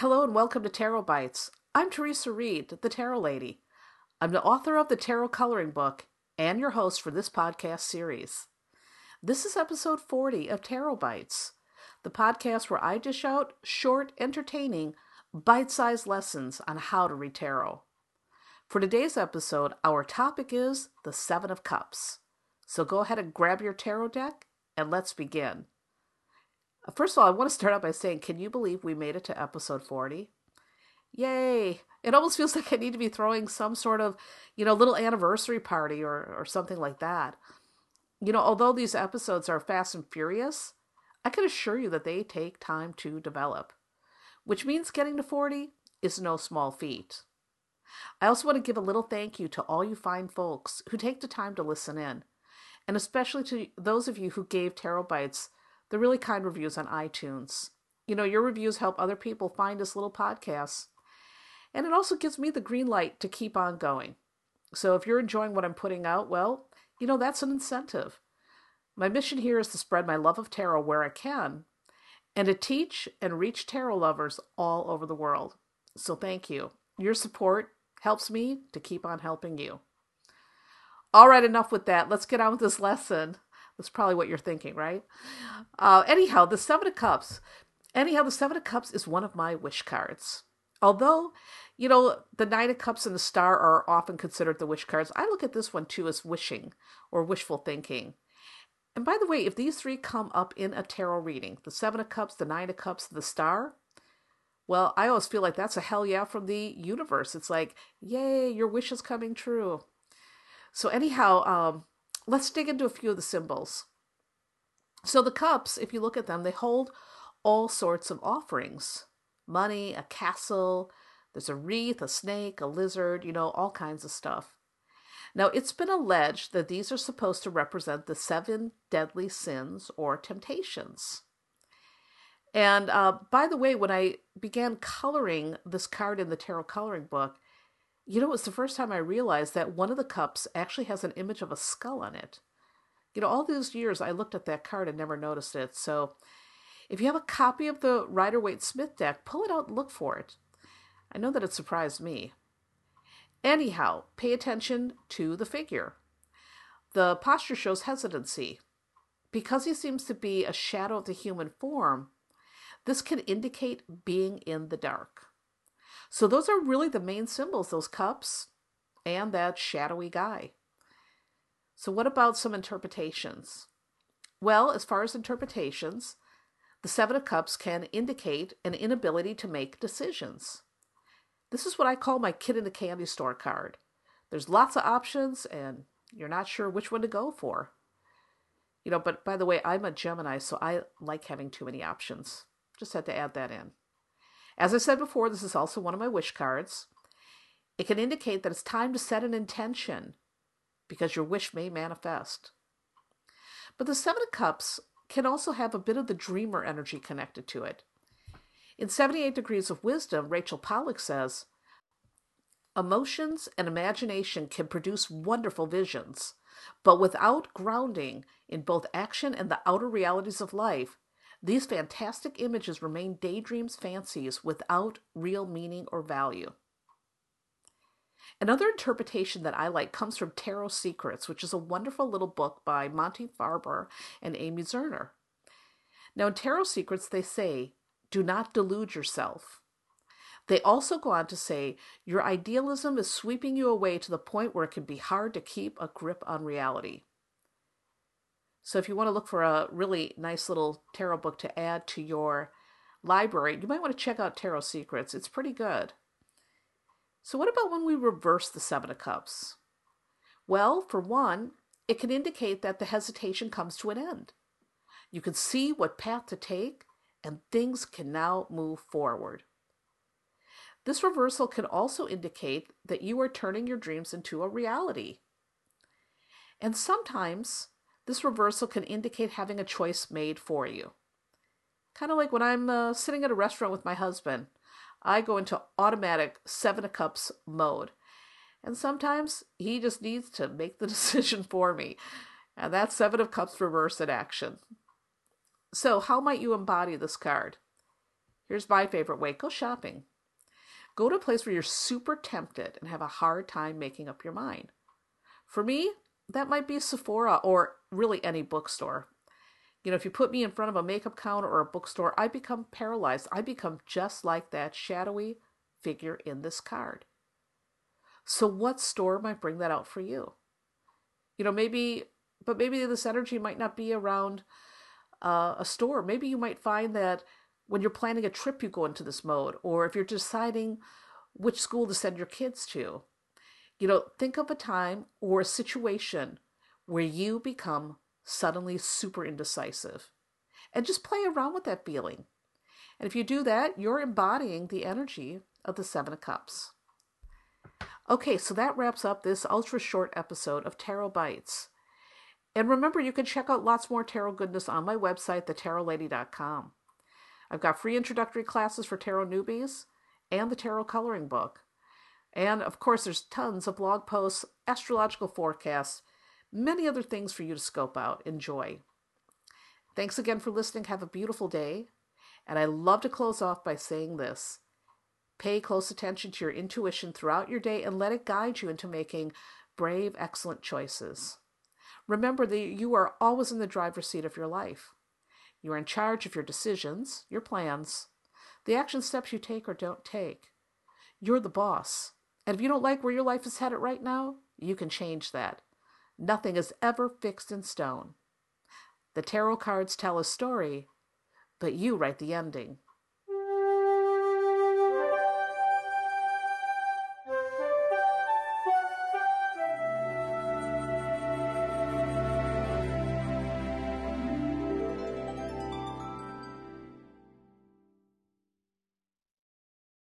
Hello and welcome to Tarot Bites. I'm Theresa Reed, the Tarot Lady. I'm the author of the Tarot Coloring Book and your host for this podcast series. This is episode 40 of Tarot Bites, the podcast where I dish out short, entertaining, bite sized lessons on how to read tarot. For today's episode, our topic is the Seven of Cups. So go ahead and grab your tarot deck and let's begin. First of all, I want to start out by saying, can you believe we made it to episode 40? Yay! It almost feels like I need to be throwing some sort of, you know, little anniversary party or, or something like that. You know, although these episodes are fast and furious, I can assure you that they take time to develop, which means getting to 40 is no small feat. I also want to give a little thank you to all you fine folks who take the time to listen in, and especially to those of you who gave Tarot Bites the really kind reviews on iTunes. You know, your reviews help other people find this little podcast. And it also gives me the green light to keep on going. So if you're enjoying what I'm putting out, well, you know, that's an incentive. My mission here is to spread my love of tarot where I can and to teach and reach tarot lovers all over the world. So thank you. Your support helps me to keep on helping you. All right, enough with that. Let's get on with this lesson. That's probably what you're thinking, right? Uh, anyhow, the Seven of Cups. Anyhow, the Seven of Cups is one of my wish cards. Although, you know, the Nine of Cups and the Star are often considered the wish cards, I look at this one too as wishing or wishful thinking. And by the way, if these three come up in a tarot reading, the Seven of Cups, the Nine of Cups, the Star, well, I always feel like that's a hell yeah from the universe. It's like, yay, your wish is coming true. So, anyhow, um, let's dig into a few of the symbols. So the cups, if you look at them, they hold all sorts of offerings money, a castle, there's a wreath, a snake, a lizard, you know, all kinds of stuff. Now, it's been alleged that these are supposed to represent the seven deadly sins or temptations. And uh, by the way, when I began coloring this card in the tarot coloring book, you know, it was the first time I realized that one of the cups actually has an image of a skull on it. You know, all these years I looked at that card and never noticed it. So if you have a copy of the Rider Waite Smith deck, pull it out and look for it. I know that it surprised me. Anyhow, pay attention to the figure. The posture shows hesitancy. Because he seems to be a shadow of the human form, this can indicate being in the dark. So those are really the main symbols, those cups and that shadowy guy. So what about some interpretations? Well, as far as interpretations, the Seven of Cups can indicate an inability to make decisions. This is what I call my kid in the candy store card. There's lots of options and you're not sure which one to go for. You know, but by the way, I'm a Gemini, so I like having too many options. Just had to add that in. As I said before, this is also one of my wish cards. It can indicate that it's time to set an intention because your wish may manifest. But the Seven of Cups can also have a bit of the dreamer energy connected to it. In 78 Degrees of Wisdom, Rachel Pollack says, Emotions and imagination can produce wonderful visions, but without grounding in both action and the outer realities of life, these fantastic images remain daydreams, fancies without real meaning or value. Another interpretation that I like comes from Tarot Secrets, which is a wonderful little book by Monte Farber and Amy Zerner. Now, in Tarot Secrets, they say, do not delude yourself. They also go on to say, your idealism is sweeping you away to the point where it can be hard to keep a grip on reality. So if you want to look for a really nice little tarot book to add to your library, you might want to check out Tarot Secrets. It's pretty good. So what about when we reverse the Seven of Cups? Well, for one, it can indicate that the hesitation comes to an end. You can see what path to take, and things can now move forward. This reversal can also indicate that you are turning your dreams into a reality. And sometimes this reversal can indicate having a choice made for you. Kind of like when I'm uh, sitting at a restaurant with my husband, I go into automatic seven of cups mode. And sometimes he just needs to make the decision for me. And that's seven of cups reverse in action. So, how might you embody this card? Here's my favorite way go shopping. Go to a place where you're super tempted and have a hard time making up your mind. For me, that might be Sephora or really any bookstore. You know, if you put me in front of a makeup counter or a bookstore, I become paralyzed. I become just like that shadowy figure in this card. So, what store might bring that out for you? You know, maybe, but maybe this energy might not be around uh, a store. Maybe you might find that when you're planning a trip, you go into this mode, or if you're deciding which school to send your kids to. You know, think of a time or a situation where you become suddenly super indecisive and just play around with that feeling. And if you do that, you're embodying the energy of the Seven of Cups. Okay, so that wraps up this ultra short episode of Tarot Bites. And remember, you can check out lots more tarot goodness on my website, thetarotlady.com. I've got free introductory classes for tarot newbies and the tarot coloring book. And of course, there's tons of blog posts, astrological forecasts, many other things for you to scope out. Enjoy. Thanks again for listening. Have a beautiful day. And I love to close off by saying this pay close attention to your intuition throughout your day and let it guide you into making brave, excellent choices. Remember that you are always in the driver's seat of your life. You are in charge of your decisions, your plans, the action steps you take or don't take. You're the boss. And if you don't like where your life is headed right now, you can change that. Nothing is ever fixed in stone. The tarot cards tell a story, but you write the ending.